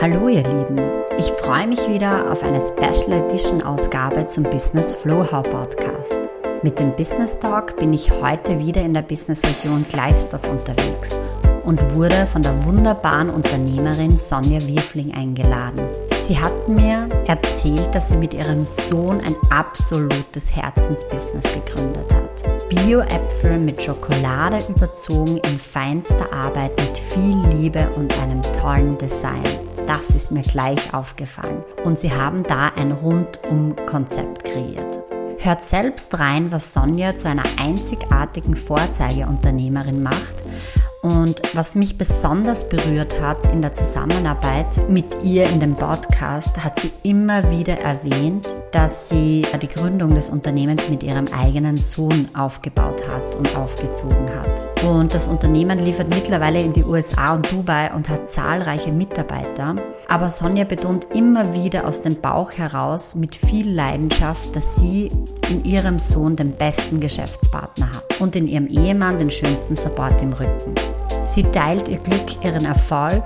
Hallo ihr Lieben, ich freue mich wieder auf eine Special Edition Ausgabe zum Business Flow-How Podcast. Mit dem Business Talk bin ich heute wieder in der Businessregion Gleisdorf unterwegs und wurde von der wunderbaren Unternehmerin Sonja Wirfling eingeladen. Sie hat mir erzählt, dass sie mit ihrem Sohn ein absolutes Herzensbusiness gegründet hat. Bio-Äpfel mit Schokolade überzogen in feinster Arbeit mit viel Liebe und einem tollen Design. Das ist mir gleich aufgefallen. Und sie haben da ein Rundum-Konzept kreiert. Hört selbst rein, was Sonja zu einer einzigartigen Vorzeigeunternehmerin macht und was mich besonders berührt hat in der Zusammenarbeit mit ihr in dem Podcast, hat sie immer wieder erwähnt, dass sie die Gründung des Unternehmens mit ihrem eigenen Sohn aufgebaut hat und aufgezogen hat. Und das Unternehmen liefert mittlerweile in die USA und Dubai und hat zahlreiche Mitarbeiter. Aber Sonja betont immer wieder aus dem Bauch heraus mit viel Leidenschaft, dass sie in ihrem Sohn den besten Geschäftspartner hat und in ihrem Ehemann den schönsten Support im Rücken. Sie teilt ihr Glück, ihren Erfolg.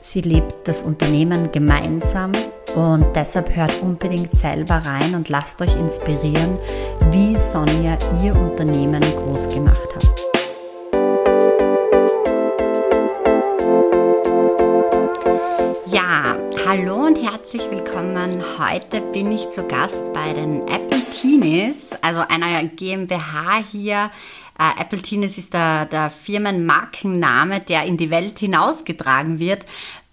Sie lebt das Unternehmen gemeinsam und deshalb hört unbedingt selber rein und lasst euch inspirieren, wie Sonja ihr Unternehmen groß gemacht hat. Ja, hallo und herzlich willkommen. Heute bin ich zu Gast bei den Apple Teenies, also einer GmbH hier äh, Apple Teenies ist der, der Firmenmarkenname, der in die Welt hinausgetragen wird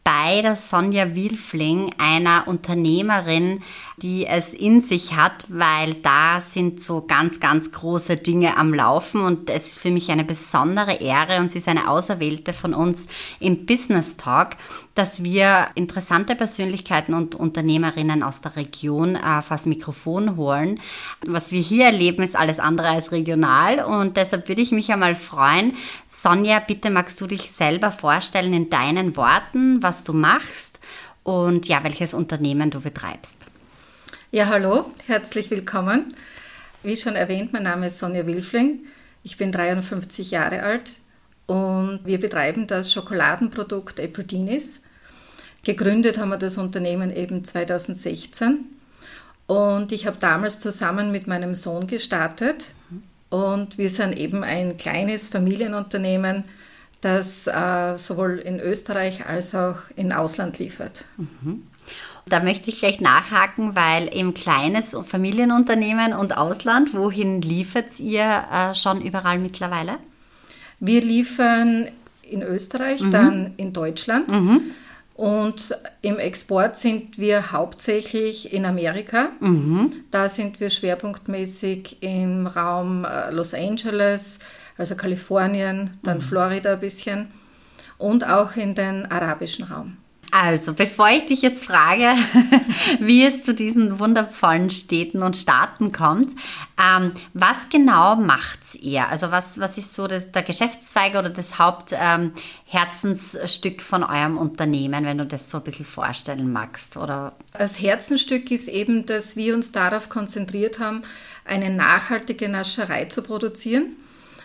bei der Sonja Wilfling, einer Unternehmerin, die es in sich hat, weil da sind so ganz, ganz große Dinge am Laufen und es ist für mich eine besondere Ehre und sie ist eine Auserwählte von uns im Business Talk, dass wir interessante Persönlichkeiten und Unternehmerinnen aus der Region äh, vors Mikrofon holen. Was wir hier erleben, ist alles andere als regional und deshalb würde ich mich einmal freuen. Sonja, bitte magst du dich selber vorstellen in deinen Worten, was du machst und ja, welches Unternehmen du betreibst. Ja, hallo, herzlich willkommen. Wie schon erwähnt, mein Name ist Sonja Wilfling. Ich bin 53 Jahre alt und wir betreiben das Schokoladenprodukt Aprildinis. Gegründet haben wir das Unternehmen eben 2016 und ich habe damals zusammen mit meinem Sohn gestartet und wir sind eben ein kleines Familienunternehmen, das äh, sowohl in Österreich als auch in Ausland liefert. Mhm. Da möchte ich gleich nachhaken, weil im kleines Familienunternehmen und Ausland, wohin liefert ihr äh, schon überall mittlerweile? Wir liefern in Österreich, mhm. dann in Deutschland. Mhm. Und im Export sind wir hauptsächlich in Amerika. Mhm. Da sind wir schwerpunktmäßig im Raum äh, Los Angeles, also Kalifornien, dann mhm. Florida ein bisschen und auch in den arabischen Raum. Also, bevor ich dich jetzt frage, wie es zu diesen wundervollen Städten und Staaten kommt, ähm, was genau macht ihr? Also, was, was ist so das, der Geschäftszweig oder das Hauptherzensstück ähm, von eurem Unternehmen, wenn du das so ein bisschen vorstellen magst? Oder? Das Herzensstück ist eben, dass wir uns darauf konzentriert haben, eine nachhaltige Nascherei zu produzieren.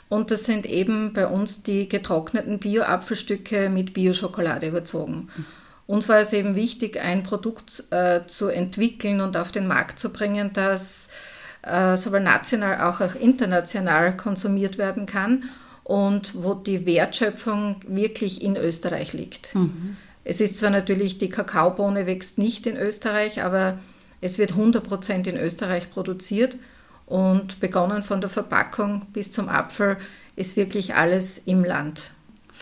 Und das sind eben bei uns die getrockneten Bio-Apfelstücke mit Bio-Schokolade überzogen. Mhm. Uns war es eben wichtig, ein Produkt äh, zu entwickeln und auf den Markt zu bringen, das äh, sowohl national als auch international konsumiert werden kann und wo die Wertschöpfung wirklich in Österreich liegt. Mhm. Es ist zwar natürlich, die Kakaobohne wächst nicht in Österreich, aber es wird 100% in Österreich produziert und begonnen von der Verpackung bis zum Apfel ist wirklich alles im Land.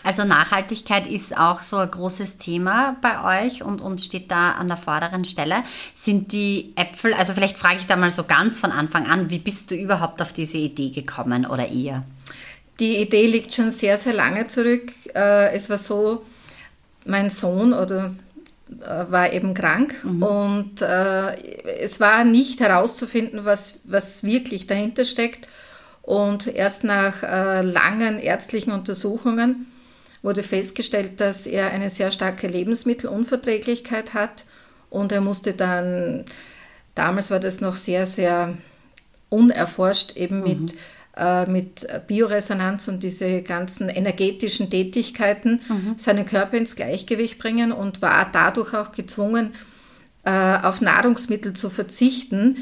Also Nachhaltigkeit ist auch so ein großes Thema bei euch und, und steht da an der vorderen Stelle. Sind die Äpfel, also vielleicht frage ich da mal so ganz von Anfang an, wie bist du überhaupt auf diese Idee gekommen oder ihr? Die Idee liegt schon sehr, sehr lange zurück. Äh, es war so, mein Sohn oder äh, war eben krank mhm. und äh, es war nicht herauszufinden, was, was wirklich dahinter steckt. Und erst nach langen ärztlichen Untersuchungen wurde festgestellt, dass er eine sehr starke Lebensmittelunverträglichkeit hat und er musste dann, damals war das noch sehr, sehr unerforscht, eben mhm. mit äh, mit Bioresonanz und diese ganzen energetischen Tätigkeiten mhm. seinen Körper ins Gleichgewicht bringen und war dadurch auch gezwungen, äh, auf Nahrungsmittel zu verzichten,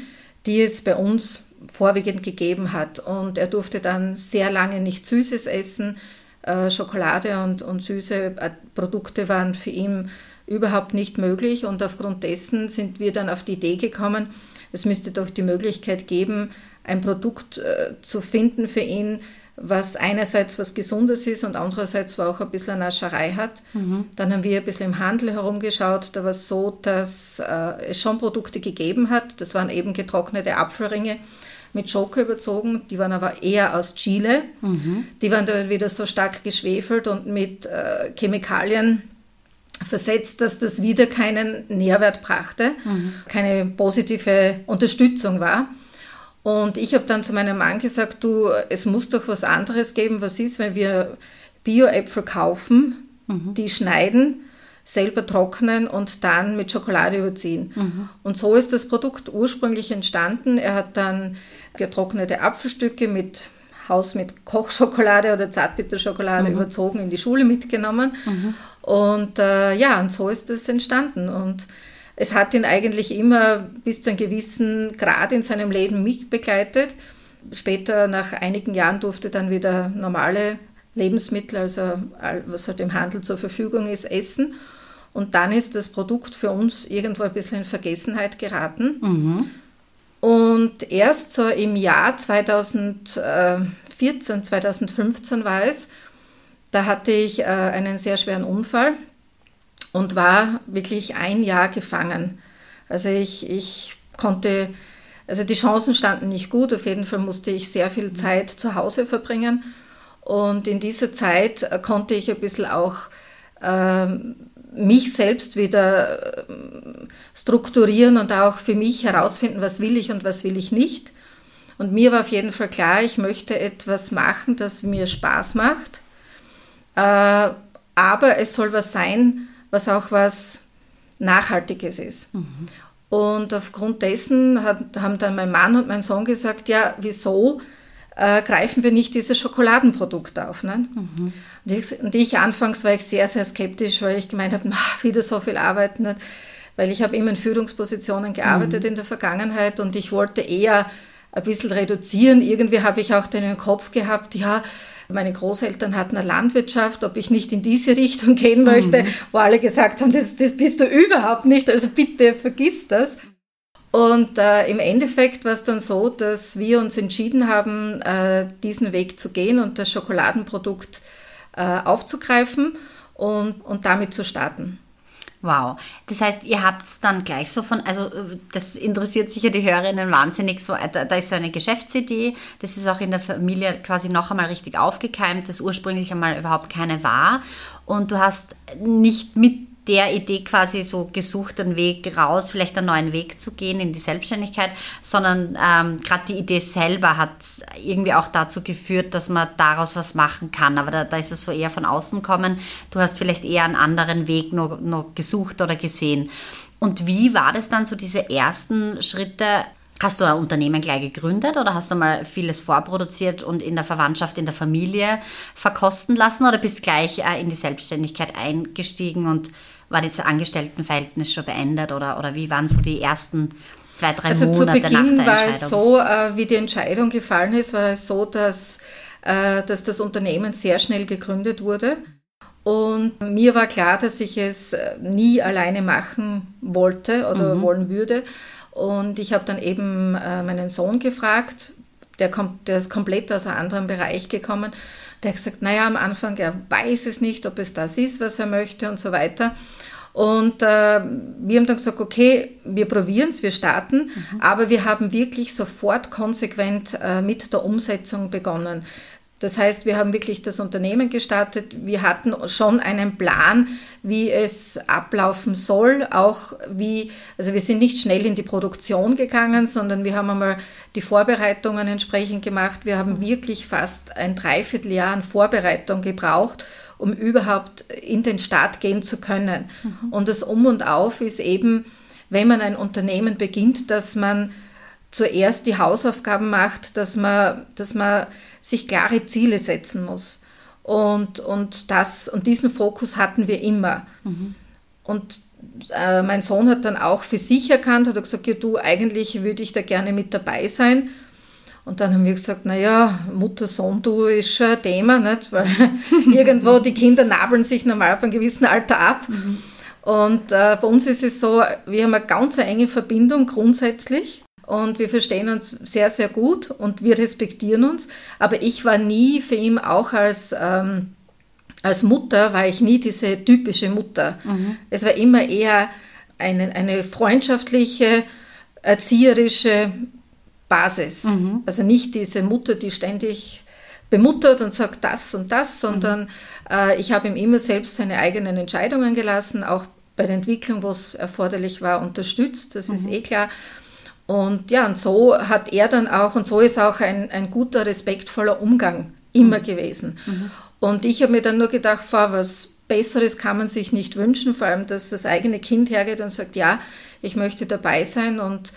die es bei uns vorwiegend gegeben hat. Und er durfte dann sehr lange nicht Süßes essen. Äh, Schokolade und, und süße Produkte waren für ihn überhaupt nicht möglich. Und aufgrund dessen sind wir dann auf die Idee gekommen, es müsste doch die Möglichkeit geben, ein Produkt äh, zu finden für ihn, was einerseits was Gesundes ist und andererseits auch ein bisschen Nascherei hat. Mhm. Dann haben wir ein bisschen im Handel herumgeschaut. Da war es so, dass äh, es schon Produkte gegeben hat. Das waren eben getrocknete Apfelringe mit Schoko überzogen. Die waren aber eher aus Chile. Mhm. Die waren dann wieder so stark geschwefelt und mit äh, Chemikalien versetzt, dass das wieder keinen Nährwert brachte, mhm. keine positive Unterstützung war. Und ich habe dann zu meinem Mann gesagt, du, es muss doch was anderes geben. Was ist, wenn wir Bio-Äpfel kaufen, mhm. die schneiden, selber trocknen und dann mit Schokolade überziehen. Mhm. Und so ist das Produkt ursprünglich entstanden. Er hat dann getrocknete Apfelstücke mit Haus mit Kochschokolade oder Zartbitterschokolade mhm. überzogen in die Schule mitgenommen. Mhm. Und äh, ja, und so ist es entstanden. Und es hat ihn eigentlich immer bis zu einem gewissen Grad in seinem Leben mitbegleitet. Später, nach einigen Jahren, durfte dann wieder normale Lebensmittel, also was halt im Handel zur Verfügung ist, essen. Und dann ist das Produkt für uns irgendwo ein bisschen in Vergessenheit geraten. Mhm. Und erst so im Jahr 2014, 2015 war es, da hatte ich äh, einen sehr schweren Unfall und war wirklich ein Jahr gefangen. Also ich, ich konnte, also die Chancen standen nicht gut. Auf jeden Fall musste ich sehr viel Zeit zu Hause verbringen. Und in dieser Zeit äh, konnte ich ein bisschen auch äh, mich selbst wieder äh, strukturieren und auch für mich herausfinden, was will ich und was will ich nicht. Und mir war auf jeden Fall klar, ich möchte etwas machen, das mir Spaß macht. Äh, aber es soll was sein, was auch was Nachhaltiges ist. Mhm. Und aufgrund dessen hat, haben dann mein Mann und mein Sohn gesagt, ja, wieso äh, greifen wir nicht dieses Schokoladenprodukt auf? Ne? Mhm. Und, ich, und, ich, anfangs war ich sehr, sehr skeptisch, weil ich gemeint habe, wieder so viel Arbeit. Ne? Weil ich habe immer in Führungspositionen gearbeitet mhm. in der Vergangenheit und ich wollte eher ein bisschen reduzieren. Irgendwie habe ich auch den Kopf gehabt, ja, meine Großeltern hatten eine Landwirtschaft, ob ich nicht in diese Richtung gehen möchte, mhm. wo alle gesagt haben, das, das bist du überhaupt nicht, also bitte vergiss das. Und äh, im Endeffekt war es dann so, dass wir uns entschieden haben, äh, diesen Weg zu gehen und das Schokoladenprodukt äh, aufzugreifen und, und damit zu starten. Wow. Das heißt, ihr habt es dann gleich so von, also das interessiert sicher die Hörerinnen wahnsinnig so, da, da, ist so eine Geschäftsidee, das ist auch in der Familie quasi noch einmal richtig aufgekeimt, das ursprünglich einmal überhaupt keine war. Und du hast nicht mit der Idee quasi so gesucht, einen Weg raus, vielleicht einen neuen Weg zu gehen in die Selbstständigkeit, sondern ähm, gerade die Idee selber hat irgendwie auch dazu geführt, dass man daraus was machen kann. Aber da, da ist es so eher von außen kommen. Du hast vielleicht eher einen anderen Weg noch, noch gesucht oder gesehen. Und wie war das dann so diese ersten Schritte? Hast du ein Unternehmen gleich gegründet oder hast du mal vieles vorproduziert und in der Verwandtschaft, in der Familie verkosten lassen oder bist gleich äh, in die Selbstständigkeit eingestiegen und war das Angestelltenverhältnis schon beendet oder, oder wie waren so die ersten zwei, drei also Monate nach der Entscheidung? war es so, äh, wie die Entscheidung gefallen ist, war es so, dass, äh, dass das Unternehmen sehr schnell gegründet wurde. Und mir war klar, dass ich es äh, nie alleine machen wollte oder mhm. wollen würde. Und ich habe dann eben meinen Sohn gefragt, der, kommt, der ist komplett aus einem anderen Bereich gekommen. Der hat gesagt, naja, am Anfang, er weiß es nicht, ob es das ist, was er möchte und so weiter. Und äh, wir haben dann gesagt, okay, wir probieren es, wir starten, mhm. aber wir haben wirklich sofort konsequent äh, mit der Umsetzung begonnen. Das heißt, wir haben wirklich das Unternehmen gestartet. Wir hatten schon einen Plan, wie es ablaufen soll, auch wie, also wir sind nicht schnell in die Produktion gegangen, sondern wir haben einmal die Vorbereitungen entsprechend gemacht. Wir haben wirklich fast ein Dreivierteljahr an Vorbereitung gebraucht, um überhaupt in den Start gehen zu können. Mhm. Und das Um und Auf ist eben, wenn man ein Unternehmen beginnt, dass man zuerst die Hausaufgaben macht, dass man, dass man sich klare Ziele setzen muss. Und, und, das, und diesen Fokus hatten wir immer. Mhm. Und äh, mein Sohn hat dann auch für sich erkannt, hat gesagt, ja, du, eigentlich würde ich da gerne mit dabei sein. Und dann haben wir gesagt, naja, Mutter-Sohn-Du ist schon ein Thema, nicht? weil irgendwo die Kinder nabeln sich normal auf einem gewissen Alter ab. Mhm. Und äh, bei uns ist es so, wir haben eine ganz enge Verbindung grundsätzlich und wir verstehen uns sehr, sehr gut und wir respektieren uns. Aber ich war nie für ihn auch als, ähm, als Mutter, war ich nie diese typische Mutter. Mhm. Es war immer eher eine, eine freundschaftliche, erzieherische Basis. Mhm. Also nicht diese Mutter, die ständig bemuttert und sagt das und das, sondern mhm. äh, ich habe ihm immer selbst seine eigenen Entscheidungen gelassen, auch bei der Entwicklung, wo es erforderlich war, unterstützt. Das ist mhm. eh klar. Und ja, und so hat er dann auch, und so ist auch ein, ein guter, respektvoller Umgang immer mhm. gewesen. Mhm. Und ich habe mir dann nur gedacht, Frau, was Besseres kann man sich nicht wünschen, vor allem, dass das eigene Kind hergeht und sagt, ja, ich möchte dabei sein. Und,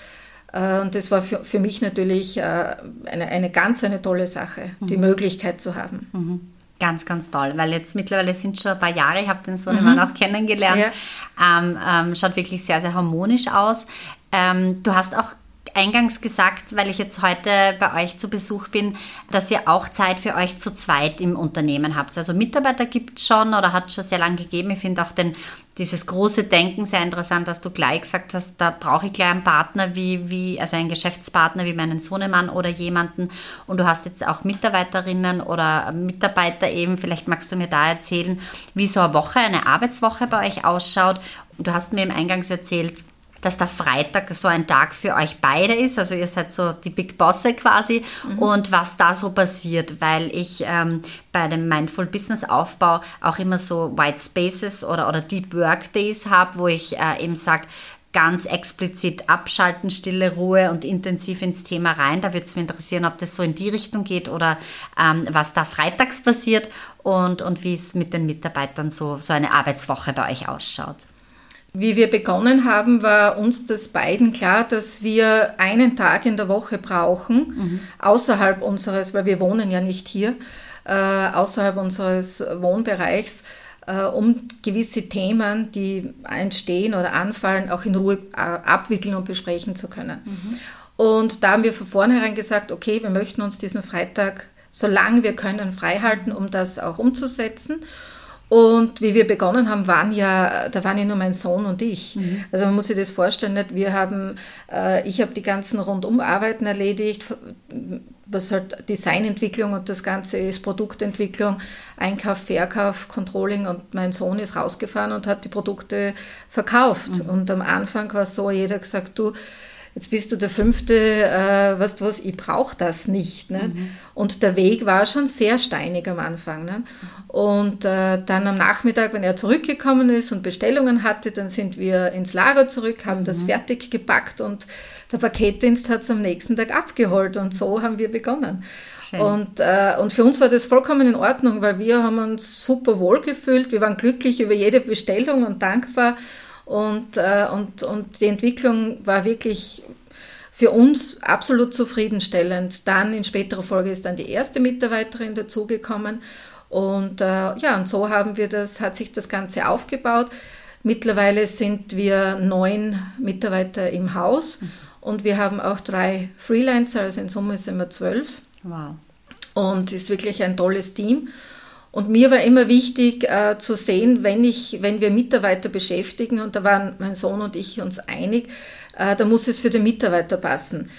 äh, und das war für, für mich natürlich äh, eine, eine ganz eine tolle Sache, mhm. die Möglichkeit zu haben. Mhm. Ganz, ganz toll, weil jetzt mittlerweile sind schon ein paar Jahre, ich habe den Sohnemann mhm. auch kennengelernt, ja. ähm, ähm, schaut wirklich sehr, sehr harmonisch aus. Ähm, du hast auch eingangs gesagt, weil ich jetzt heute bei euch zu Besuch bin, dass ihr auch Zeit für euch zu zweit im Unternehmen habt. Also Mitarbeiter gibt es schon oder hat es schon sehr lange gegeben. Ich finde auch den, dieses große Denken sehr interessant, dass du gleich gesagt hast, da brauche ich gleich einen Partner wie, wie, also einen Geschäftspartner wie meinen Sohnemann oder jemanden. Und du hast jetzt auch Mitarbeiterinnen oder Mitarbeiter eben. Vielleicht magst du mir da erzählen, wie so eine Woche, eine Arbeitswoche bei euch ausschaut. Du hast mir im Eingangs erzählt, dass der Freitag so ein Tag für euch beide ist. Also ihr seid so die Big Bosse quasi mhm. und was da so passiert, weil ich ähm, bei dem Mindful Business Aufbau auch immer so White Spaces oder, oder Deep Work Days habe, wo ich äh, eben sage, ganz explizit abschalten, stille Ruhe und intensiv ins Thema rein. Da würde es mich interessieren, ob das so in die Richtung geht oder ähm, was da freitags passiert und, und wie es mit den Mitarbeitern so, so eine Arbeitswoche bei euch ausschaut. Wie wir begonnen haben, war uns das beiden klar, dass wir einen Tag in der Woche brauchen, mhm. außerhalb unseres, weil wir wohnen ja nicht hier, äh, außerhalb unseres Wohnbereichs, äh, um gewisse Themen, die entstehen oder anfallen, auch in Ruhe äh, abwickeln und besprechen zu können. Mhm. Und da haben wir von vornherein gesagt, okay, wir möchten uns diesen Freitag, solange wir können, freihalten, um das auch umzusetzen. Und wie wir begonnen haben, waren ja, da waren ja nur mein Sohn und ich. Mhm. Also man muss sich das vorstellen, nicht? wir haben, äh, ich habe die ganzen Rundumarbeiten erledigt, was halt Designentwicklung und das Ganze ist Produktentwicklung, Einkauf, Verkauf, Controlling und mein Sohn ist rausgefahren und hat die Produkte verkauft. Mhm. Und am Anfang war es so, jeder gesagt, du, jetzt bist du der Fünfte, äh, weißt du was, ich brauche das nicht. Ne? Mhm. Und der Weg war schon sehr steinig am Anfang. Ne? Und äh, dann am Nachmittag, wenn er zurückgekommen ist und Bestellungen hatte, dann sind wir ins Lager zurück, haben mhm. das fertig gepackt und der Paketdienst hat es am nächsten Tag abgeholt und so haben wir begonnen. Und, äh, und für uns war das vollkommen in Ordnung, weil wir haben uns super wohl gefühlt. Wir waren glücklich über jede Bestellung und dankbar. Und, äh, und, und die Entwicklung war wirklich für uns absolut zufriedenstellend. Dann in späterer Folge ist dann die erste Mitarbeiterin dazugekommen. Und äh, ja, und so haben wir das, hat sich das Ganze aufgebaut. Mittlerweile sind wir neun Mitarbeiter im Haus und wir haben auch drei Freelancer, also in Summe sind wir zwölf. Wow. Und ist wirklich ein tolles Team. Und mir war immer wichtig äh, zu sehen, wenn, ich, wenn wir Mitarbeiter beschäftigen, und da waren mein Sohn und ich uns einig, äh, da muss es für den Mitarbeiter passen.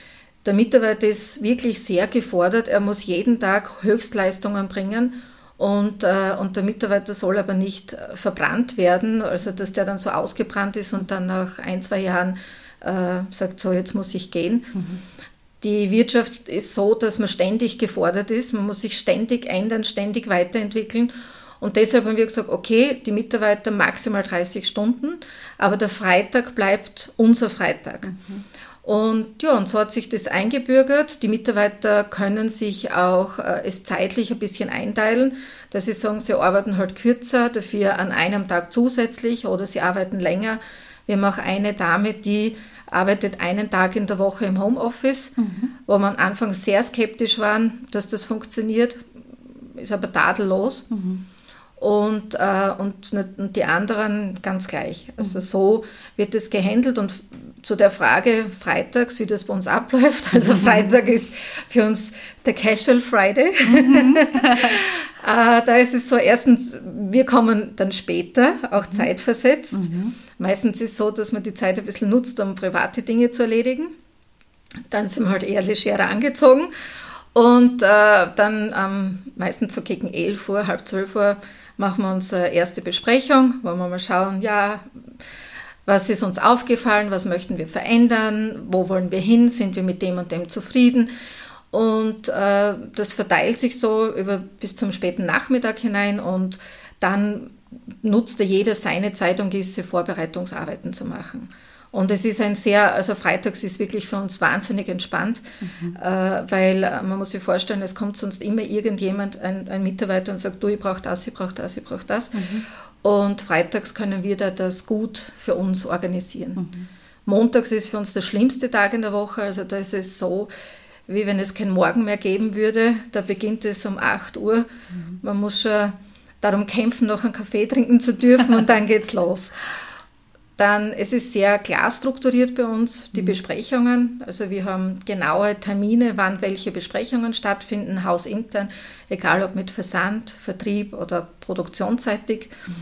Der Mitarbeiter ist wirklich sehr gefordert, er muss jeden Tag Höchstleistungen bringen und, äh, und der Mitarbeiter soll aber nicht äh, verbrannt werden, also dass der dann so ausgebrannt ist und dann nach ein, zwei Jahren äh, sagt, so jetzt muss ich gehen. Mhm. Die Wirtschaft ist so, dass man ständig gefordert ist, man muss sich ständig ändern, ständig weiterentwickeln. Und deshalb haben wir gesagt, okay, die Mitarbeiter maximal 30 Stunden, aber der Freitag bleibt unser Freitag. Mhm. Und ja, und so hat sich das eingebürgert. Die Mitarbeiter können sich auch äh, es zeitlich ein bisschen einteilen, dass sie sagen, sie arbeiten halt kürzer, dafür an einem Tag zusätzlich oder sie arbeiten länger Wir haben auch eine Dame, die arbeitet einen Tag in der Woche im Homeoffice, mhm. wo man am Anfang sehr skeptisch waren, dass das funktioniert, ist aber tadellos. Mhm. Und, äh, und, und, die anderen ganz gleich. Also mhm. so wird es gehandelt und zu der Frage freitags, wie das bei uns abläuft. Also Freitag ist für uns der Casual Friday. Mhm. äh, da ist es so, erstens, wir kommen dann später, auch mhm. zeitversetzt. Mhm. Meistens ist es so, dass man die Zeit ein bisschen nutzt, um private Dinge zu erledigen. Dann sind wir halt eher legerer angezogen. Und äh, dann ähm, meistens so gegen 11 Uhr, halb 12 Uhr machen wir unsere erste Besprechung, wo wir mal schauen, ja, was ist uns aufgefallen, was möchten wir verändern, wo wollen wir hin, sind wir mit dem und dem zufrieden. Und äh, das verteilt sich so über, bis zum späten Nachmittag hinein und dann nutzte jeder seine Zeit, um gewisse Vorbereitungsarbeiten zu machen. Und es ist ein sehr, also freitags ist wirklich für uns wahnsinnig entspannt, mhm. äh, weil äh, man muss sich vorstellen, es kommt sonst immer irgendjemand, ein, ein Mitarbeiter und sagt, du, ich brauche das, ich brauche das, ich brauche das. Mhm. Und freitags können wir da das gut für uns organisieren. Mhm. Montags ist für uns der schlimmste Tag in der Woche. Also da ist es so, wie wenn es kein Morgen mehr geben würde. Da beginnt es um 8 Uhr. Mhm. Man muss schon darum kämpfen, noch einen Kaffee trinken zu dürfen und dann geht's los. Dann, es ist sehr klar strukturiert bei uns, die mhm. Besprechungen. Also wir haben genaue Termine, wann welche Besprechungen stattfinden, hausintern, egal ob mit Versand, Vertrieb oder produktionsseitig. Mhm.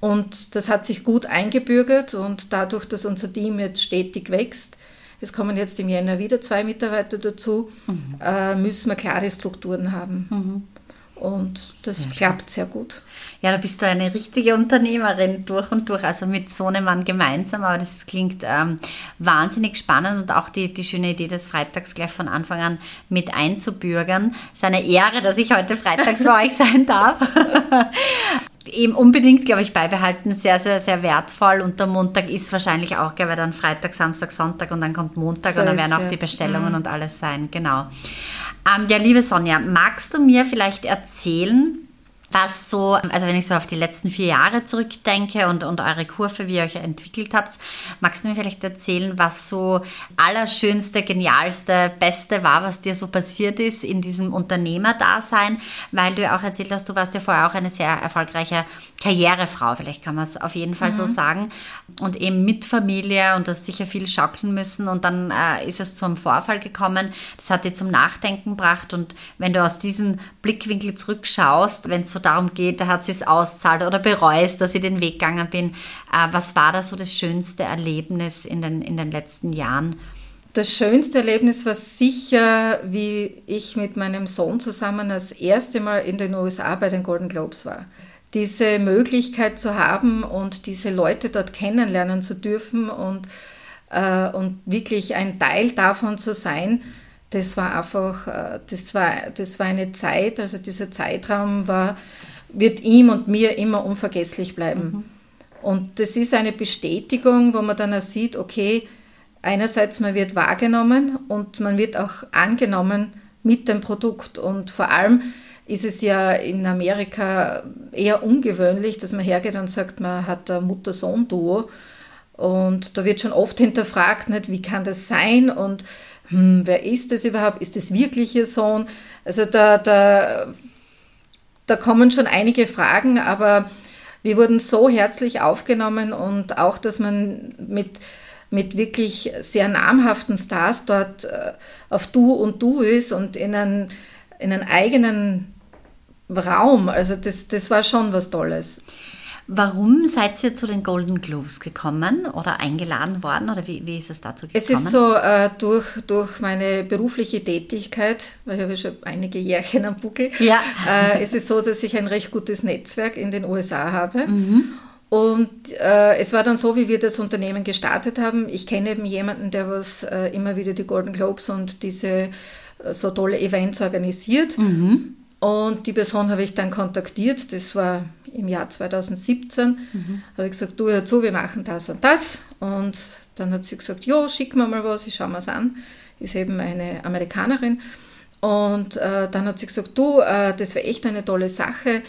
Und das hat sich gut eingebürgert und dadurch, dass unser Team jetzt stetig wächst, es kommen jetzt im Jänner wieder zwei Mitarbeiter dazu, mhm. äh, müssen wir klare Strukturen haben. Und das sehr klappt sehr gut. Ja, da bist du eine richtige Unternehmerin durch und durch, also mit so einem Mann gemeinsam. Aber das klingt ähm, wahnsinnig spannend und auch die, die schöne Idee des Freitags gleich von Anfang an mit einzubürgern. Es ist eine Ehre, dass ich heute freitags bei euch sein darf. eben unbedingt, glaube ich, beibehalten. Sehr, sehr, sehr wertvoll. Und der Montag ist wahrscheinlich auch, glaube ich, dann Freitag, Samstag, Sonntag und dann kommt Montag so und dann werden auch die Bestellungen mhm. und alles sein. Genau. Ähm, ja, liebe Sonja, magst du mir vielleicht erzählen, was so, also wenn ich so auf die letzten vier Jahre zurückdenke und, und eure Kurve, wie ihr euch entwickelt habt, magst du mir vielleicht erzählen, was so allerschönste, genialste, beste war, was dir so passiert ist in diesem Unternehmerdasein, weil du ja auch erzählt hast, du warst ja vorher auch eine sehr erfolgreiche Karrierefrau, vielleicht kann man es auf jeden Fall mhm. so sagen, und eben mit Familie und hast sicher viel schaukeln müssen und dann äh, ist es zu einem Vorfall gekommen, das hat dir zum Nachdenken gebracht und wenn du aus diesem Blickwinkel zurückschaust, wenn es so darum geht, da hat sie es auszahlt oder bereust, dass ich den Weg gegangen bin, äh, was war da so das schönste Erlebnis in den, in den letzten Jahren? Das schönste Erlebnis war sicher, wie ich mit meinem Sohn zusammen das erste Mal in den USA bei den Golden Globes war diese Möglichkeit zu haben und diese Leute dort kennenlernen zu dürfen und, äh, und wirklich ein Teil davon zu sein, das war einfach, äh, das, war, das war eine Zeit, also dieser Zeitraum war, wird ihm und mir immer unvergesslich bleiben. Mhm. Und das ist eine Bestätigung, wo man dann auch sieht, okay, einerseits man wird wahrgenommen und man wird auch angenommen mit dem Produkt und vor allem, ist es ja in Amerika eher ungewöhnlich, dass man hergeht und sagt, man hat ein Mutter-Sohn-Duo. Und da wird schon oft hinterfragt, nicht, wie kann das sein und hm, wer ist das überhaupt? Ist das wirklich ihr Sohn? Also da, da, da kommen schon einige Fragen, aber wir wurden so herzlich aufgenommen und auch, dass man mit, mit wirklich sehr namhaften Stars dort äh, auf Du und Du ist und in einen, in einen eigenen Raum. Also das, das war schon was Tolles. Warum seid ihr zu den Golden Globes gekommen oder eingeladen worden oder wie, wie ist es dazu gekommen? Es ist so äh, durch, durch meine berufliche Tätigkeit, weil ich habe schon einige Jährchen am Buckel, ja. äh, es ist so, dass ich ein recht gutes Netzwerk in den USA habe. Mhm. Und äh, es war dann so, wie wir das Unternehmen gestartet haben. Ich kenne eben jemanden, der was äh, immer wieder die Golden Globes und diese äh, so tolle Events organisiert. Mhm. Und die Person habe ich dann kontaktiert, das war im Jahr 2017. Mhm. Habe ich gesagt, du hör zu, wir machen das und das. Und dann hat sie gesagt, ja, schick mir mal was, ich schaue mir es an. Ist eben eine Amerikanerin. Und äh, dann hat sie gesagt, du, äh, das wäre echt eine tolle Sache.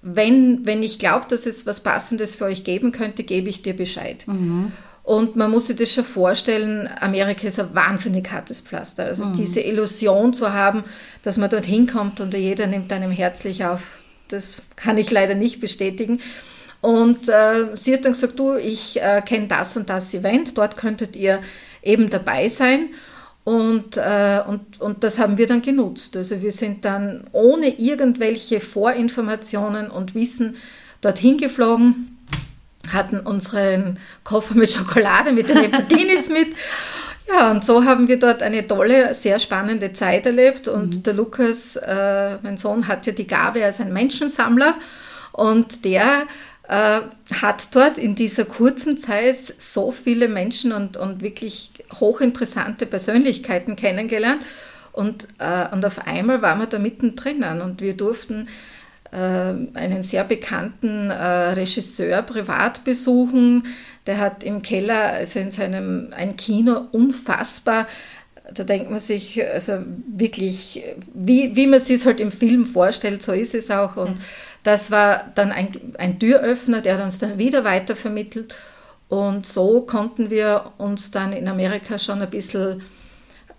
Wenn, wenn ich glaube, dass es was Passendes für euch geben könnte, gebe ich dir Bescheid. Mhm. Und man muss sich das schon vorstellen, Amerika ist ein wahnsinnig hartes Pflaster. Also mhm. diese Illusion zu haben, dass man dort hinkommt und jeder nimmt einem herzlich auf, das kann ich leider nicht bestätigen. Und äh, sie hat dann gesagt, du, ich äh, kenne das und das Event, dort könntet ihr eben dabei sein. Und, äh, und, und das haben wir dann genutzt. Also wir sind dann ohne irgendwelche Vorinformationen und Wissen dorthin geflogen, hatten unseren Koffer mit Schokolade, mit den Hepatitis mit. Ja, und so haben wir dort eine tolle, sehr spannende Zeit erlebt. Und mhm. der Lukas, äh, mein Sohn, hat ja die Gabe als ein Menschensammler. Und der äh, hat dort in dieser kurzen Zeit so viele Menschen und, und wirklich hochinteressante Persönlichkeiten kennengelernt. Und, äh, und auf einmal waren wir da mittendrin und wir durften einen sehr bekannten äh, Regisseur privat besuchen. Der hat im Keller, also in seinem ein Kino, unfassbar da denkt man sich, also wirklich, wie, wie man sich es halt im Film vorstellt, so ist es auch. Und das war dann ein, ein Türöffner, der hat uns dann wieder weitervermittelt. Und so konnten wir uns dann in Amerika schon ein bisschen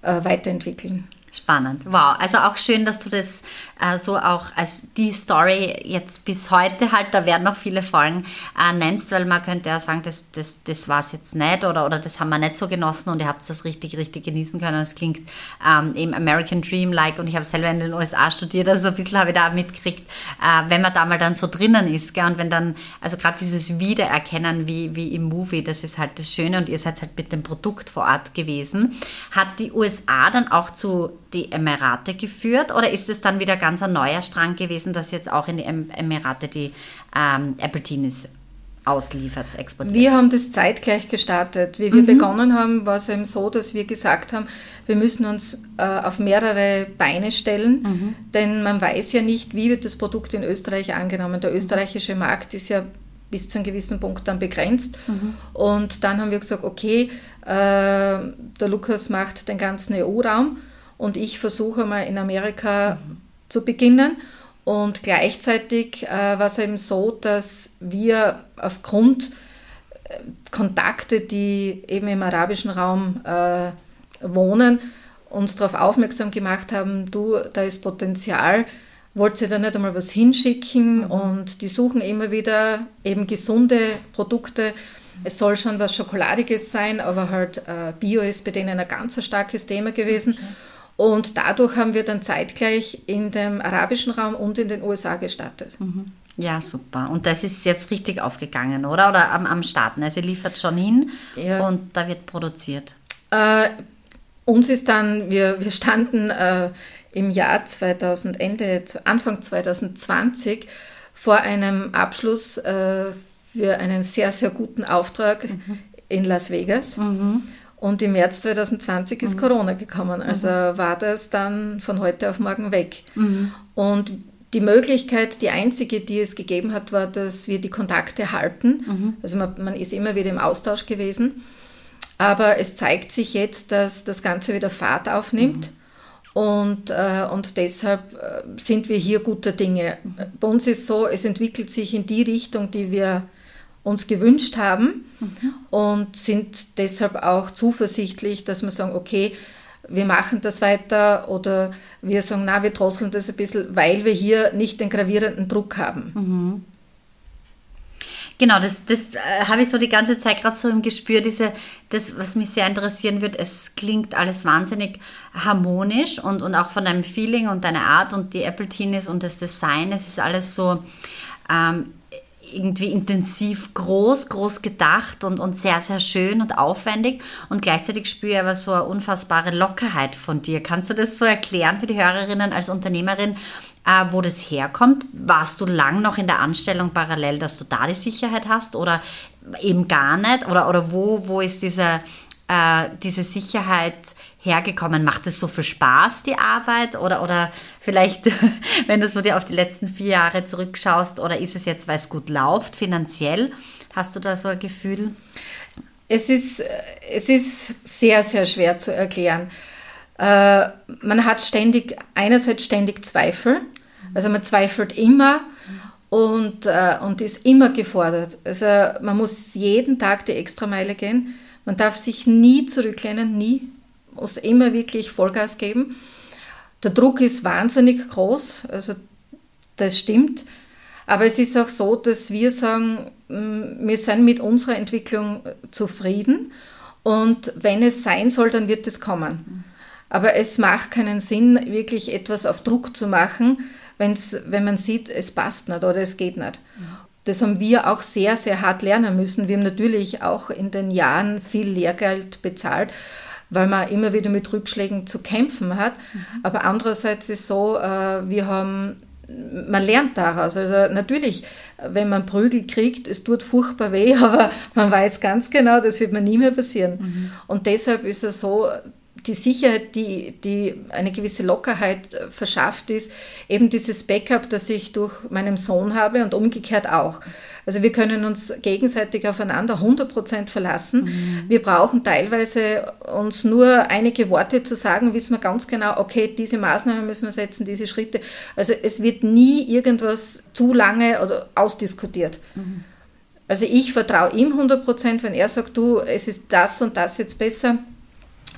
äh, weiterentwickeln. Spannend, wow. Also auch schön, dass du das äh, so auch als die Story jetzt bis heute halt, da werden noch viele Folgen, äh, nennst, weil man könnte ja sagen, das, das, das war es jetzt nicht oder, oder das haben wir nicht so genossen und ihr habt das richtig, richtig genießen können. Es klingt ähm, eben American Dream-like und ich habe selber in den USA studiert, also ein bisschen habe ich da mitgekriegt, äh, wenn man da mal dann so drinnen ist gell, und wenn dann, also gerade dieses Wiedererkennen wie, wie im Movie, das ist halt das Schöne und ihr seid halt mit dem Produkt vor Ort gewesen. Hat die USA dann auch zu die Emirate geführt oder ist es dann wieder ganz ein neuer Strang gewesen, dass jetzt auch in die Emirate die ähm, Appletinis ausliefert, exportiert? Wir haben das zeitgleich gestartet. Wie wir mhm. begonnen haben, war es eben so, dass wir gesagt haben, wir müssen uns äh, auf mehrere Beine stellen, mhm. denn man weiß ja nicht, wie wird das Produkt in Österreich angenommen. Der österreichische Markt ist ja bis zu einem gewissen Punkt dann begrenzt. Mhm. Und dann haben wir gesagt, okay, äh, der Lukas macht den ganzen EU-Raum und ich versuche mal in Amerika mhm. zu beginnen. Und gleichzeitig äh, war es eben so, dass wir aufgrund äh, Kontakte, die eben im arabischen Raum äh, wohnen, uns darauf aufmerksam gemacht haben, du, da ist Potenzial, wollt ihr da nicht einmal was hinschicken mhm. und die suchen immer wieder eben gesunde Produkte. Es soll schon was Schokoladiges sein, aber halt äh, Bio ist bei denen ein ganz starkes Thema gewesen. Okay. Und dadurch haben wir dann zeitgleich in dem arabischen Raum und in den USA gestartet. Mhm. Ja, super. Und das ist jetzt richtig aufgegangen, oder? Oder am, am Starten. Also ihr liefert schon hin ja. und da wird produziert. Äh, uns ist dann, wir, wir standen äh, im Jahr 2000, Ende, Anfang 2020 vor einem Abschluss äh, für einen sehr, sehr guten Auftrag mhm. in Las Vegas. Mhm. Und im März 2020 ist mhm. Corona gekommen. Also mhm. war das dann von heute auf morgen weg. Mhm. Und die Möglichkeit, die einzige, die es gegeben hat, war, dass wir die Kontakte halten. Mhm. Also man, man, ist immer wieder im Austausch gewesen. Aber es zeigt sich jetzt, dass das Ganze wieder Fahrt aufnimmt. Mhm. Und, äh, und deshalb äh, sind wir hier guter Dinge. Mhm. Bei uns ist so, es entwickelt sich in die Richtung, die wir uns gewünscht haben mhm. und sind deshalb auch zuversichtlich, dass wir sagen, okay, wir machen das weiter oder wir sagen, na, wir drosseln das ein bisschen, weil wir hier nicht den gravierenden Druck haben. Mhm. Genau, das, das äh, habe ich so die ganze Zeit gerade so im Gespür, diese, das, was mich sehr interessieren wird, es klingt alles wahnsinnig harmonisch und, und auch von deinem Feeling und deiner Art und die Apple Teenies und das Design, es ist alles so ähm, irgendwie intensiv groß, groß gedacht und, und sehr, sehr schön und aufwendig. Und gleichzeitig spüre ich aber so eine unfassbare Lockerheit von dir. Kannst du das so erklären für die Hörerinnen als Unternehmerin, äh, wo das herkommt? Warst du lang noch in der Anstellung parallel, dass du da die Sicherheit hast oder eben gar nicht? Oder, oder wo, wo ist diese, äh, diese Sicherheit hergekommen? Macht es so viel Spaß, die Arbeit? Oder, oder vielleicht, wenn du so dir auf die letzten vier Jahre zurückschaust, oder ist es jetzt, weil es gut läuft, finanziell? Hast du da so ein Gefühl? Es ist, es ist sehr, sehr schwer zu erklären. Äh, man hat ständig, einerseits ständig Zweifel, also man zweifelt immer und, äh, und ist immer gefordert. Also man muss jeden Tag die Extrameile gehen. Man darf sich nie zurücklehnen, nie. Muss immer wirklich Vollgas geben. Der Druck ist wahnsinnig groß, also das stimmt. Aber es ist auch so, dass wir sagen, mm, wir sind mit unserer Entwicklung zufrieden und wenn es sein soll, dann wird es kommen. Aber es macht keinen Sinn, wirklich etwas auf Druck zu machen, wenn's, wenn man sieht, es passt nicht oder es geht nicht. Das haben wir auch sehr, sehr hart lernen müssen. Wir haben natürlich auch in den Jahren viel Lehrgeld bezahlt, weil man immer wieder mit Rückschlägen zu kämpfen hat. Mhm. Aber andererseits ist es so, äh, wir haben, man lernt daraus. Also natürlich, wenn man Prügel kriegt, es tut furchtbar weh, aber man weiß ganz genau, das wird mir nie mehr passieren. Mhm. Und deshalb ist es so, die Sicherheit, die, die eine gewisse Lockerheit äh, verschafft, ist eben dieses Backup, das ich durch meinen Sohn habe und umgekehrt auch. Also wir können uns gegenseitig aufeinander 100% verlassen. Mhm. Wir brauchen teilweise uns nur einige Worte zu sagen, wissen wir ganz genau, okay, diese Maßnahmen müssen wir setzen, diese Schritte. Also es wird nie irgendwas zu lange oder ausdiskutiert. Mhm. Also ich vertraue ihm 100%, wenn er sagt, du, es ist das und das jetzt besser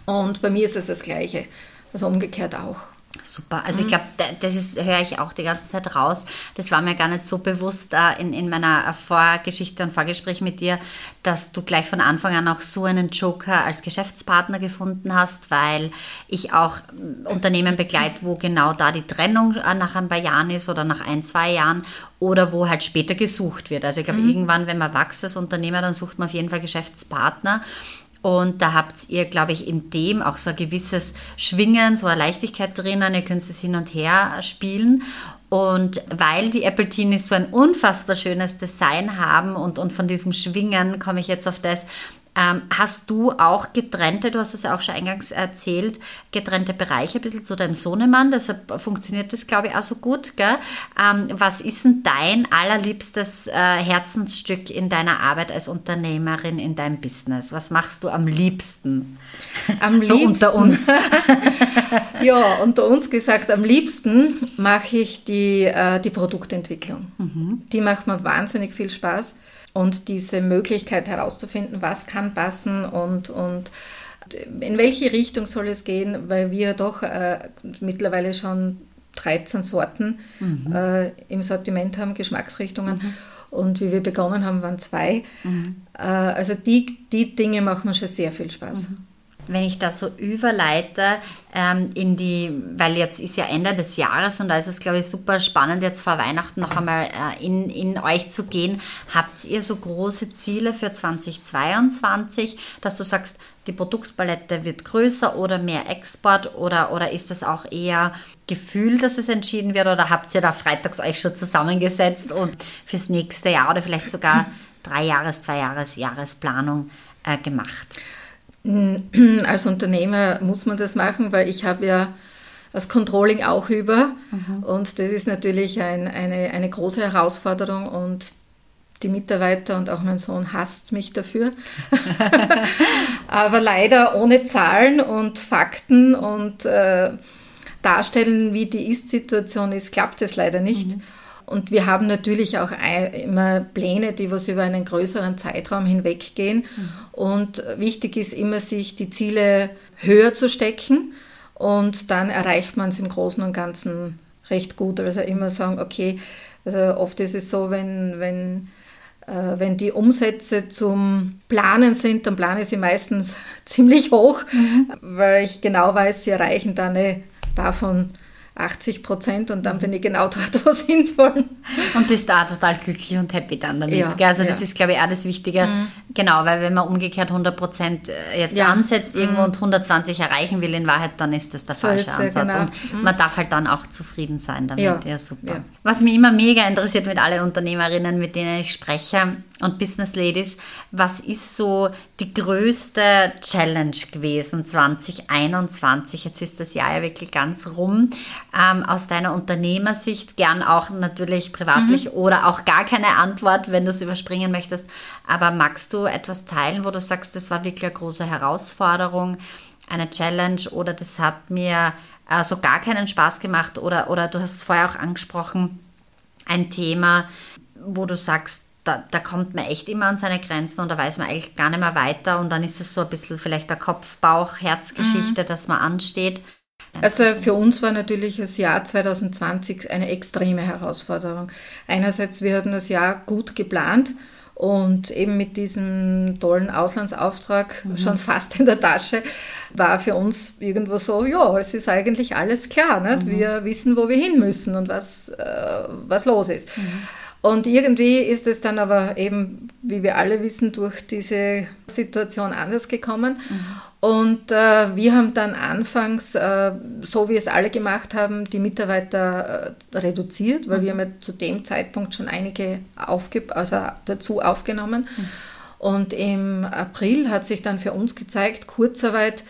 und bei mir ist es das Gleiche. Also umgekehrt auch. Super. Also ich mhm. glaube, das ist, höre ich auch die ganze Zeit raus. Das war mir gar nicht so bewusst äh, in, in meiner Vorgeschichte und Vorgespräch mit dir, dass du gleich von Anfang an auch so einen Joker als Geschäftspartner gefunden hast, weil ich auch mm, Unternehmen begleite, wo genau da die Trennung äh, nach ein paar Jahren ist oder nach ein, zwei Jahren oder wo halt später gesucht wird. Also ich glaube, mhm. irgendwann, wenn man wächst als Unternehmer, dann sucht man auf jeden Fall Geschäftspartner. Und da habt ihr, glaube ich, in dem auch so ein gewisses Schwingen, so eine Leichtigkeit drinnen. Ihr könnt es hin und her spielen. Und weil die Apple Teenies so ein unfassbar schönes Design haben und, und von diesem Schwingen komme ich jetzt auf das, ähm, hast du auch getrennte, du hast es ja auch schon eingangs erzählt, getrennte Bereiche ein bisschen zu deinem Sohnemann, deshalb funktioniert das, glaube ich, auch so gut. Gell? Ähm, was ist denn dein allerliebstes äh, Herzensstück in deiner Arbeit als Unternehmerin in deinem Business? Was machst du am liebsten? Am so liebsten. unter uns. ja, unter uns gesagt, am liebsten mache ich die, äh, die Produktentwicklung. Mhm. Die macht mir wahnsinnig viel Spaß und diese Möglichkeit herauszufinden, was kann passen und, und in welche Richtung soll es gehen, weil wir doch äh, mittlerweile schon 13 Sorten mhm. äh, im Sortiment haben, Geschmacksrichtungen. Mhm. Und wie wir begonnen haben, waren zwei. Mhm. Äh, also die, die Dinge machen mir schon sehr viel Spaß. Wenn ich da so überleite ähm, in die, weil jetzt ist ja Ende des Jahres und da ist es, glaube ich, super spannend, jetzt vor Weihnachten noch einmal äh, in, in euch zu gehen. Habt ihr so große Ziele für 2022, dass du sagst, die Produktpalette wird größer oder mehr Export oder, oder ist das auch eher Gefühl, dass es entschieden wird oder habt ihr da freitags euch schon zusammengesetzt und fürs nächste Jahr oder vielleicht sogar drei Jahres, zwei Jahres Jahresplanung äh, gemacht? Als Unternehmer muss man das machen, weil ich habe ja das Controlling auch über mhm. und das ist natürlich ein, eine, eine große Herausforderung und die Mitarbeiter und auch mein Sohn hasst mich dafür. Aber leider ohne Zahlen und Fakten und äh, darstellen, wie die Ist-Situation ist, klappt es leider nicht. Mhm. Und wir haben natürlich auch immer Pläne, die was über einen größeren Zeitraum hinweggehen. Mhm. Und wichtig ist immer, sich die Ziele höher zu stecken und dann erreicht man es im Großen und Ganzen recht gut. Also immer sagen, okay, also oft ist es so, wenn, wenn, äh, wenn die Umsätze zum Planen sind, dann plane ich sie meistens ziemlich hoch, mhm. weil ich genau weiß, sie erreichen dann davon 80 Prozent und dann bin ich genau dort, wo sie hin sollen. Und bist da total glücklich und happy dann damit. Ja, also das ja. ist, glaube ich, auch das Wichtige. Mhm. Genau, weil wenn man umgekehrt 100 Prozent äh, jetzt ja. ansetzt irgendwo mhm. und 120 erreichen will in Wahrheit, dann ist das der so falsche Ansatz. Genau. Und mhm. man darf halt dann auch zufrieden sein damit. Ja, ja super. Was mich immer mega interessiert mit allen Unternehmerinnen, mit denen ich spreche, und Business Ladies, was ist so die größte Challenge gewesen 2021? Jetzt ist das Jahr ja wirklich ganz rum. Ähm, aus deiner Unternehmersicht, gern auch natürlich privatlich mhm. oder auch gar keine Antwort, wenn du es überspringen möchtest. Aber magst du etwas teilen, wo du sagst, das war wirklich eine große Herausforderung, eine Challenge oder das hat mir äh, so gar keinen Spaß gemacht oder, oder du hast es vorher auch angesprochen, ein Thema, wo du sagst, da, da kommt man echt immer an seine Grenzen und da weiß man eigentlich gar nicht mehr weiter und dann ist es so ein bisschen vielleicht der Kopf, Bauch, Herzgeschichte, mhm. dass man ansteht. Also für uns war natürlich das Jahr 2020 eine extreme Herausforderung. Einerseits, wir hatten das Jahr gut geplant und eben mit diesem tollen Auslandsauftrag mhm. schon fast in der Tasche war für uns irgendwo so, ja, es ist eigentlich alles klar. Nicht? Mhm. Wir wissen, wo wir hin müssen und was, äh, was los ist. Mhm. Und irgendwie ist es dann aber eben, wie wir alle wissen, durch diese Situation anders gekommen. Mhm. Und äh, wir haben dann anfangs, äh, so wie es alle gemacht haben, die Mitarbeiter äh, reduziert, weil mhm. wir haben ja zu dem Zeitpunkt schon einige also dazu aufgenommen. Mhm. Und im April hat sich dann für uns gezeigt, Kurzarbeit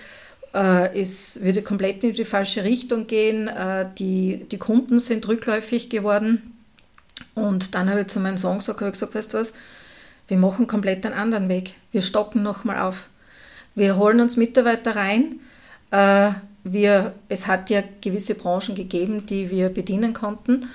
äh, ist, würde komplett in die falsche Richtung gehen. Äh, die, die Kunden sind rückläufig geworden und dann habe ich zu meinem Sohn gesagt, habe ich gesagt, weißt du was, wir machen komplett einen anderen Weg. Wir stocken nochmal auf. Wir holen uns Mitarbeiter rein. Äh, wir, es hat ja gewisse Branchen gegeben, die wir bedienen konnten.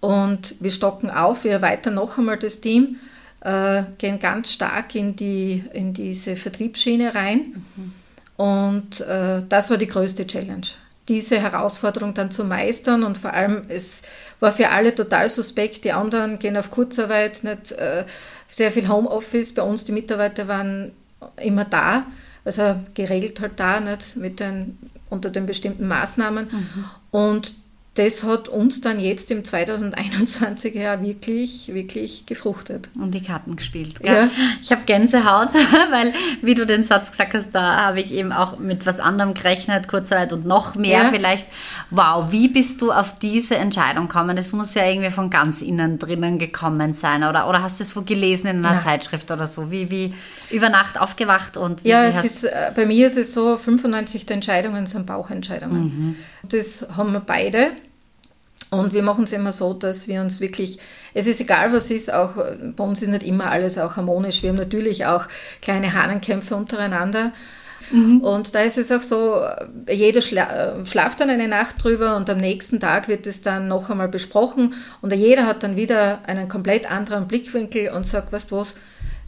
Und wir stocken auf, wir erweitern noch einmal das Team, äh, gehen ganz stark in, die, in diese Vertriebsschiene rein. Mhm. Und äh, das war die größte Challenge diese Herausforderung dann zu meistern und vor allem es war für alle total suspekt. Die anderen gehen auf Kurzarbeit, nicht äh, sehr viel Homeoffice. Bei uns die Mitarbeiter waren immer da, also geregelt halt da, nicht mit den unter den bestimmten Maßnahmen. Mhm. Und das hat uns dann jetzt im 2021 Jahr wirklich, wirklich gefruchtet. Und die Karten gespielt. Gell? Ja. Ich habe Gänsehaut, weil, wie du den Satz gesagt hast, da habe ich eben auch mit was anderem gerechnet, Kurzarbeit und noch mehr ja. vielleicht. Wow, wie bist du auf diese Entscheidung gekommen? Das muss ja irgendwie von ganz innen drinnen gekommen sein, oder? Oder hast du es wo gelesen in einer ja. Zeitschrift oder so? Wie, wie über Nacht aufgewacht und wie, Ja, wie es ist, äh, bei mir ist es so, 95 der Entscheidungen sind Bauchentscheidungen. Mhm. Das haben wir beide. Und wir machen es immer so, dass wir uns wirklich, es ist egal, was ist, auch bei uns ist nicht immer alles auch harmonisch. Wir haben natürlich auch kleine Hahnenkämpfe untereinander. Mhm. Und da ist es auch so, jeder schla schlaft dann eine Nacht drüber und am nächsten Tag wird es dann noch einmal besprochen und jeder hat dann wieder einen komplett anderen Blickwinkel und sagt, weißt du was,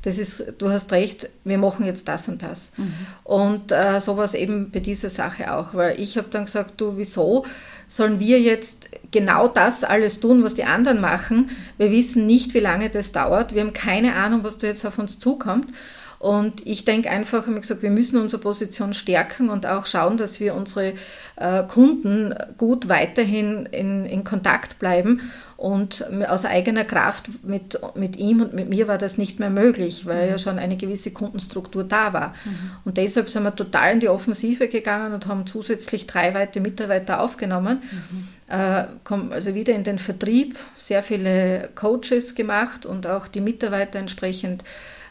das ist, du hast recht, wir machen jetzt das und das. Mhm. Und äh, sowas eben bei dieser Sache auch, weil ich habe dann gesagt, du, wieso sollen wir jetzt genau das alles tun, was die anderen machen? Wir wissen nicht, wie lange das dauert. Wir haben keine Ahnung, was da jetzt auf uns zukommt. Und ich denke einfach, ich gesagt, wir müssen unsere Position stärken und auch schauen, dass wir unsere äh, Kunden gut weiterhin in, in Kontakt bleiben. Und aus eigener Kraft mit, mit ihm und mit mir war das nicht mehr möglich, weil mhm. ja schon eine gewisse Kundenstruktur da war. Mhm. Und deshalb sind wir total in die Offensive gegangen und haben zusätzlich drei weitere Mitarbeiter aufgenommen. Mhm. Äh, also wieder in den Vertrieb, sehr viele Coaches gemacht und auch die Mitarbeiter entsprechend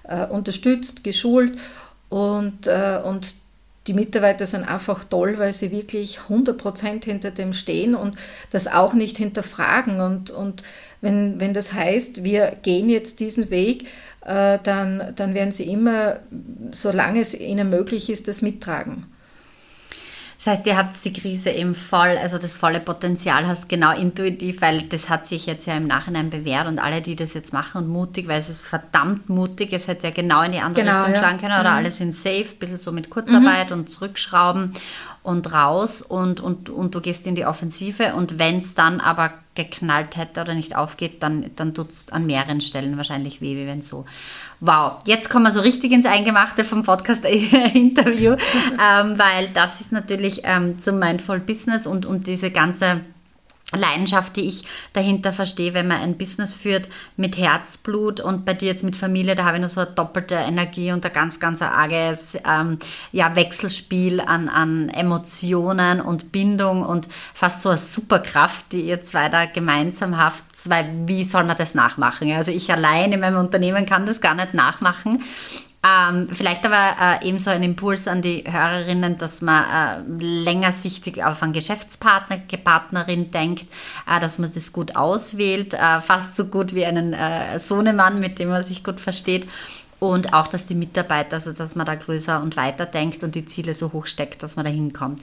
äh, unterstützt, geschult und, äh, und die Mitarbeiter sind einfach toll, weil sie wirklich 100% hinter dem stehen und das auch nicht hinterfragen. Und, und wenn, wenn das heißt, wir gehen jetzt diesen Weg, äh, dann, dann werden sie immer, solange es ihnen möglich ist, das mittragen. Das heißt, ihr habt die Krise eben voll, also das volle Potenzial hast genau intuitiv, weil das hat sich jetzt ja im Nachhinein bewährt und alle, die das jetzt machen und mutig, weil es ist verdammt mutig, es hätte ja genau in die andere genau, Richtung ja. schlagen können oder mhm. alle sind safe, ein bisschen so mit Kurzarbeit mhm. und zurückschrauben und raus und, und, und du gehst in die Offensive und wenn es dann aber geknallt hätte oder nicht aufgeht, dann, dann tut es an mehreren Stellen wahrscheinlich weh, wie wenn so. Wow, jetzt kommen wir so richtig ins Eingemachte vom Podcast-Interview, ähm, weil das ist natürlich ähm, zum Mindful Business und, und diese ganze Leidenschaft, die ich dahinter verstehe, wenn man ein Business führt mit Herzblut und bei dir jetzt mit Familie, da habe ich noch so eine doppelte Energie und ein ganz, ganz arges ähm, ja, Wechselspiel an, an Emotionen und Bindung und fast so eine Superkraft, die ihr zwei da gemeinsam habt, weil wie soll man das nachmachen? Also ich allein in meinem Unternehmen kann das gar nicht nachmachen. Ähm, vielleicht aber äh, ebenso ein Impuls an die Hörerinnen, dass man äh, längersichtig auf einen Geschäftspartner, Partnerin denkt, äh, dass man das gut auswählt, äh, fast so gut wie einen äh, Sohnemann, mit dem man sich gut versteht und auch, dass die Mitarbeiter, also dass man da größer und weiter denkt und die Ziele so hoch steckt, dass man da hinkommt.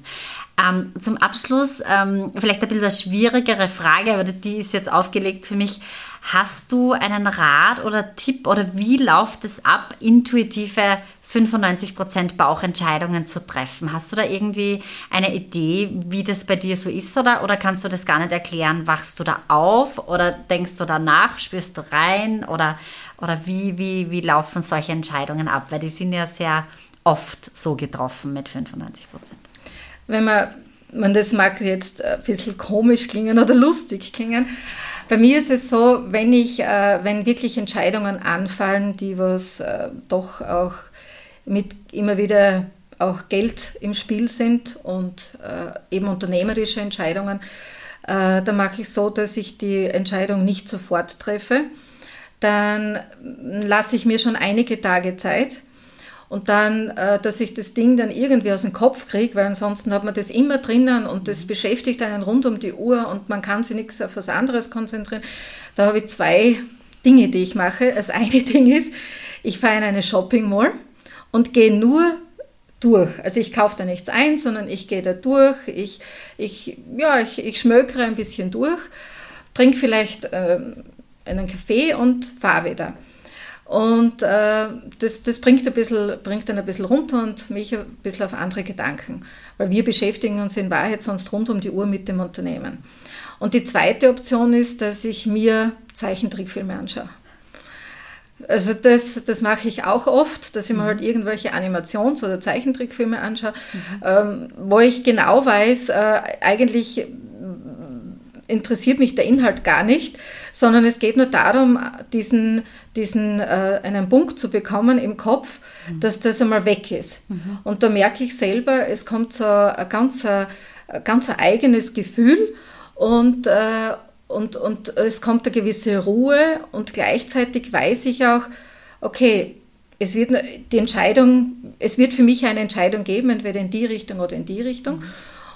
Ähm, zum Abschluss ähm, vielleicht ein bisschen eine schwierigere Frage, aber die ist jetzt aufgelegt für mich. Hast du einen Rat oder Tipp oder wie läuft es ab, intuitive 95% Bauchentscheidungen zu treffen? Hast du da irgendwie eine Idee, wie das bei dir so ist oder, oder kannst du das gar nicht erklären? Wachst du da auf oder denkst du danach, spürst du rein oder, oder wie, wie, wie laufen solche Entscheidungen ab? Weil die sind ja sehr oft so getroffen mit 95%. Wenn man, man das mag jetzt ein bisschen komisch klingen oder lustig klingen, bei mir ist es so, wenn ich, äh, wenn wirklich Entscheidungen anfallen, die was äh, doch auch mit immer wieder auch Geld im Spiel sind und äh, eben unternehmerische Entscheidungen, äh, dann mache ich so, dass ich die Entscheidung nicht sofort treffe. Dann lasse ich mir schon einige Tage Zeit und dann, äh, dass ich das Ding dann irgendwie aus dem Kopf kriege, weil ansonsten hat man das immer drinnen und das beschäftigt einen rund um die Uhr und man kann sich nichts auf was anderes konzentrieren. Da habe ich zwei Dinge, die ich mache. Das eine Ding ist, ich fahre in eine Shopping Mall und gehe nur durch. Also ich kaufe da nichts ein, sondern ich gehe da durch, ich, ich, ja, ich, ich schmökere ein bisschen durch, trinke vielleicht äh, einen Kaffee und fahre wieder. Und äh, das, das bringt, ein bisschen, bringt dann ein bisschen runter und mich ein bisschen auf andere Gedanken. Weil wir beschäftigen uns in Wahrheit sonst rund um die Uhr mit dem Unternehmen. Und die zweite Option ist, dass ich mir Zeichentrickfilme anschaue. Also das, das mache ich auch oft, dass ich mir mhm. halt irgendwelche Animations- oder Zeichentrickfilme anschaue, mhm. ähm, wo ich genau weiß, äh, eigentlich interessiert mich der Inhalt gar nicht, sondern es geht nur darum, diesen, diesen äh, einen Punkt zu bekommen im Kopf, mhm. dass das einmal weg ist. Mhm. Und da merke ich selber, es kommt so ein ganz, ein ganz ein eigenes Gefühl und, äh, und, und es kommt eine gewisse Ruhe und gleichzeitig weiß ich auch, okay, es wird die Entscheidung, es wird für mich eine Entscheidung geben, entweder in die Richtung oder in die Richtung. Mhm.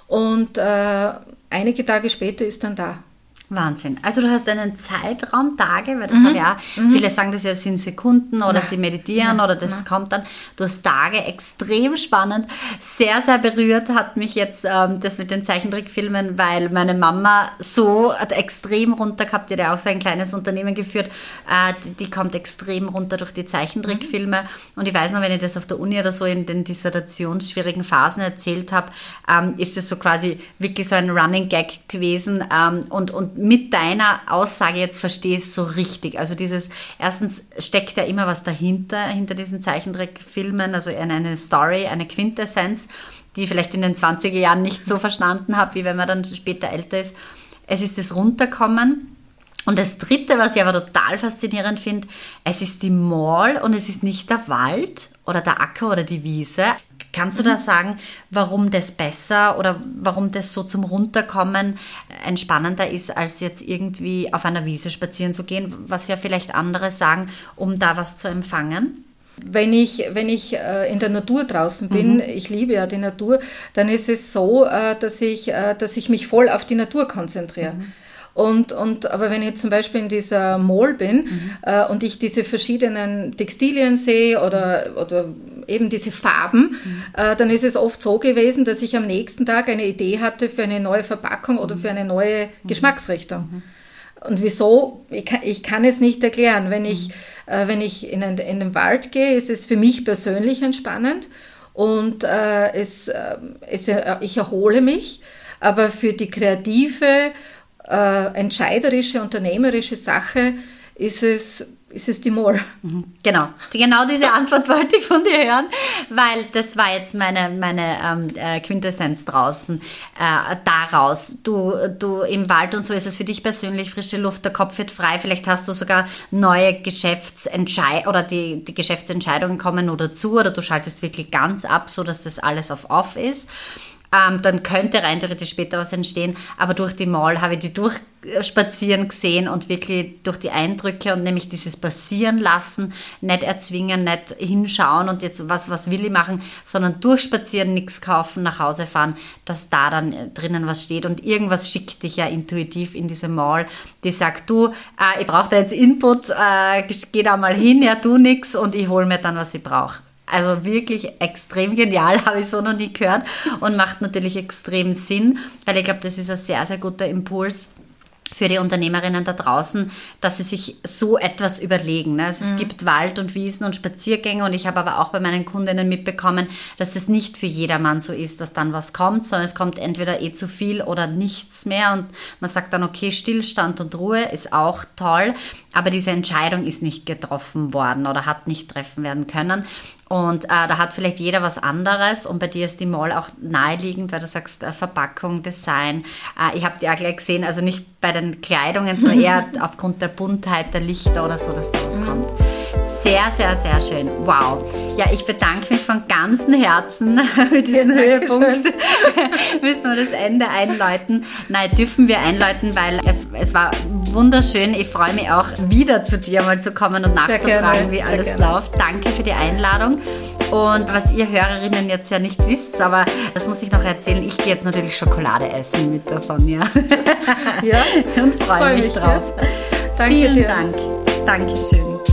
Und äh, einige Tage später ist dann da. Wahnsinn. Also du hast einen Zeitraum, Tage, weil das mhm. ja, mhm. viele sagen das ja sind Sekunden oder Nein. sie meditieren Nein. oder das Nein. kommt dann. Du hast Tage, extrem spannend, sehr, sehr berührt hat mich jetzt ähm, das mit den Zeichentrickfilmen, weil meine Mama so hat extrem runter gehabt, die hat ja auch so ein kleines Unternehmen geführt, äh, die, die, kommt extrem runter durch die Zeichentrickfilme mhm. und ich weiß noch, wenn ich das auf der Uni oder so in den dissertationsschwierigen Phasen erzählt habe, ähm, ist es so quasi wirklich so ein Running Gag gewesen ähm, und, und mit deiner Aussage jetzt verstehe ich so richtig. Also dieses, erstens steckt ja immer was dahinter, hinter diesen Zeichentrickfilmen, also eine Story, eine Quintessenz, die ich vielleicht in den 20er Jahren nicht so verstanden habe, wie wenn man dann später älter ist. Es ist das Runterkommen. Und das Dritte, was ich aber total faszinierend finde, es ist die Mall und es ist nicht der Wald oder der Acker oder die Wiese. Kannst du da sagen, warum das besser oder warum das so zum Runterkommen entspannender ist, als jetzt irgendwie auf einer Wiese spazieren zu gehen, was ja vielleicht andere sagen, um da was zu empfangen? Wenn ich, wenn ich äh, in der Natur draußen bin, mhm. ich liebe ja die Natur, dann ist es so, äh, dass, ich, äh, dass ich mich voll auf die Natur konzentriere. Mhm. Und, und, aber wenn ich zum Beispiel in dieser Mall bin mhm. äh, und ich diese verschiedenen Textilien sehe oder, oder eben diese Farben, mhm. äh, dann ist es oft so gewesen, dass ich am nächsten Tag eine Idee hatte für eine neue Verpackung oder für eine neue mhm. Geschmacksrichtung. Mhm. Und wieso? Ich kann, ich kann, es nicht erklären. Wenn ich, mhm. äh, wenn ich in, ein, in den Wald gehe, ist es für mich persönlich entspannend und äh, es, äh, es, ich erhole mich. Aber für die kreative äh, entscheiderische, unternehmerische Sache ist es, ist es die Moor. Mhm. Genau, genau diese Antwort wollte ich von dir hören, weil das war jetzt meine, meine ähm, äh, Quintessenz draußen, äh, daraus. Du, du im Wald und so ist es für dich persönlich frische Luft, der Kopf wird frei, vielleicht hast du sogar neue Geschäftsentscheidungen oder die, die Geschäftsentscheidungen kommen nur dazu oder du schaltest wirklich ganz ab, so dass das alles auf off ist. Ähm, dann könnte rein theoretisch später was entstehen. Aber durch die Mall habe ich die durchspazieren gesehen und wirklich durch die Eindrücke und nämlich dieses passieren lassen, nicht erzwingen, nicht hinschauen und jetzt was, was will ich machen, sondern durchspazieren, nichts kaufen, nach Hause fahren, dass da dann drinnen was steht und irgendwas schickt dich ja intuitiv in diese Mall, die sagt, du, äh, ich brauche da jetzt Input, äh, geh da mal hin, ja, tu nix und ich hole mir dann, was ich brauche. Also wirklich extrem genial, habe ich so noch nie gehört und macht natürlich extrem Sinn, weil ich glaube, das ist ein sehr, sehr guter Impuls für die Unternehmerinnen da draußen, dass sie sich so etwas überlegen. Ne? Also mhm. Es gibt Wald und Wiesen und Spaziergänge und ich habe aber auch bei meinen Kundinnen mitbekommen, dass es nicht für jedermann so ist, dass dann was kommt, sondern es kommt entweder eh zu viel oder nichts mehr und man sagt dann, okay, Stillstand und Ruhe ist auch toll, aber diese Entscheidung ist nicht getroffen worden oder hat nicht treffen werden können. Und äh, da hat vielleicht jeder was anderes und bei dir ist die Mall auch naheliegend, weil du sagst äh, Verpackung, Design. Äh, ich habe die auch gleich gesehen, also nicht bei den Kleidungen, sondern eher aufgrund der Buntheit der Lichter oder so, dass da was kommt. Sehr, sehr, sehr schön. Wow. Ja, ich bedanke mich von ganzem Herzen für diesen ja, Höhepunkt. Müssen wir das Ende einläuten? Nein, dürfen wir einläuten, weil es, es war wunderschön. Ich freue mich auch, wieder zu dir mal zu kommen und nachzufragen, wie alles läuft. Danke für die Einladung. Und was ihr Hörerinnen jetzt ja nicht wisst, aber das muss ich noch erzählen, ich gehe jetzt natürlich Schokolade essen mit der Sonja. Ja. und freue freu mich, mich drauf. Ja. Danke Vielen dir. Dank. Dankeschön.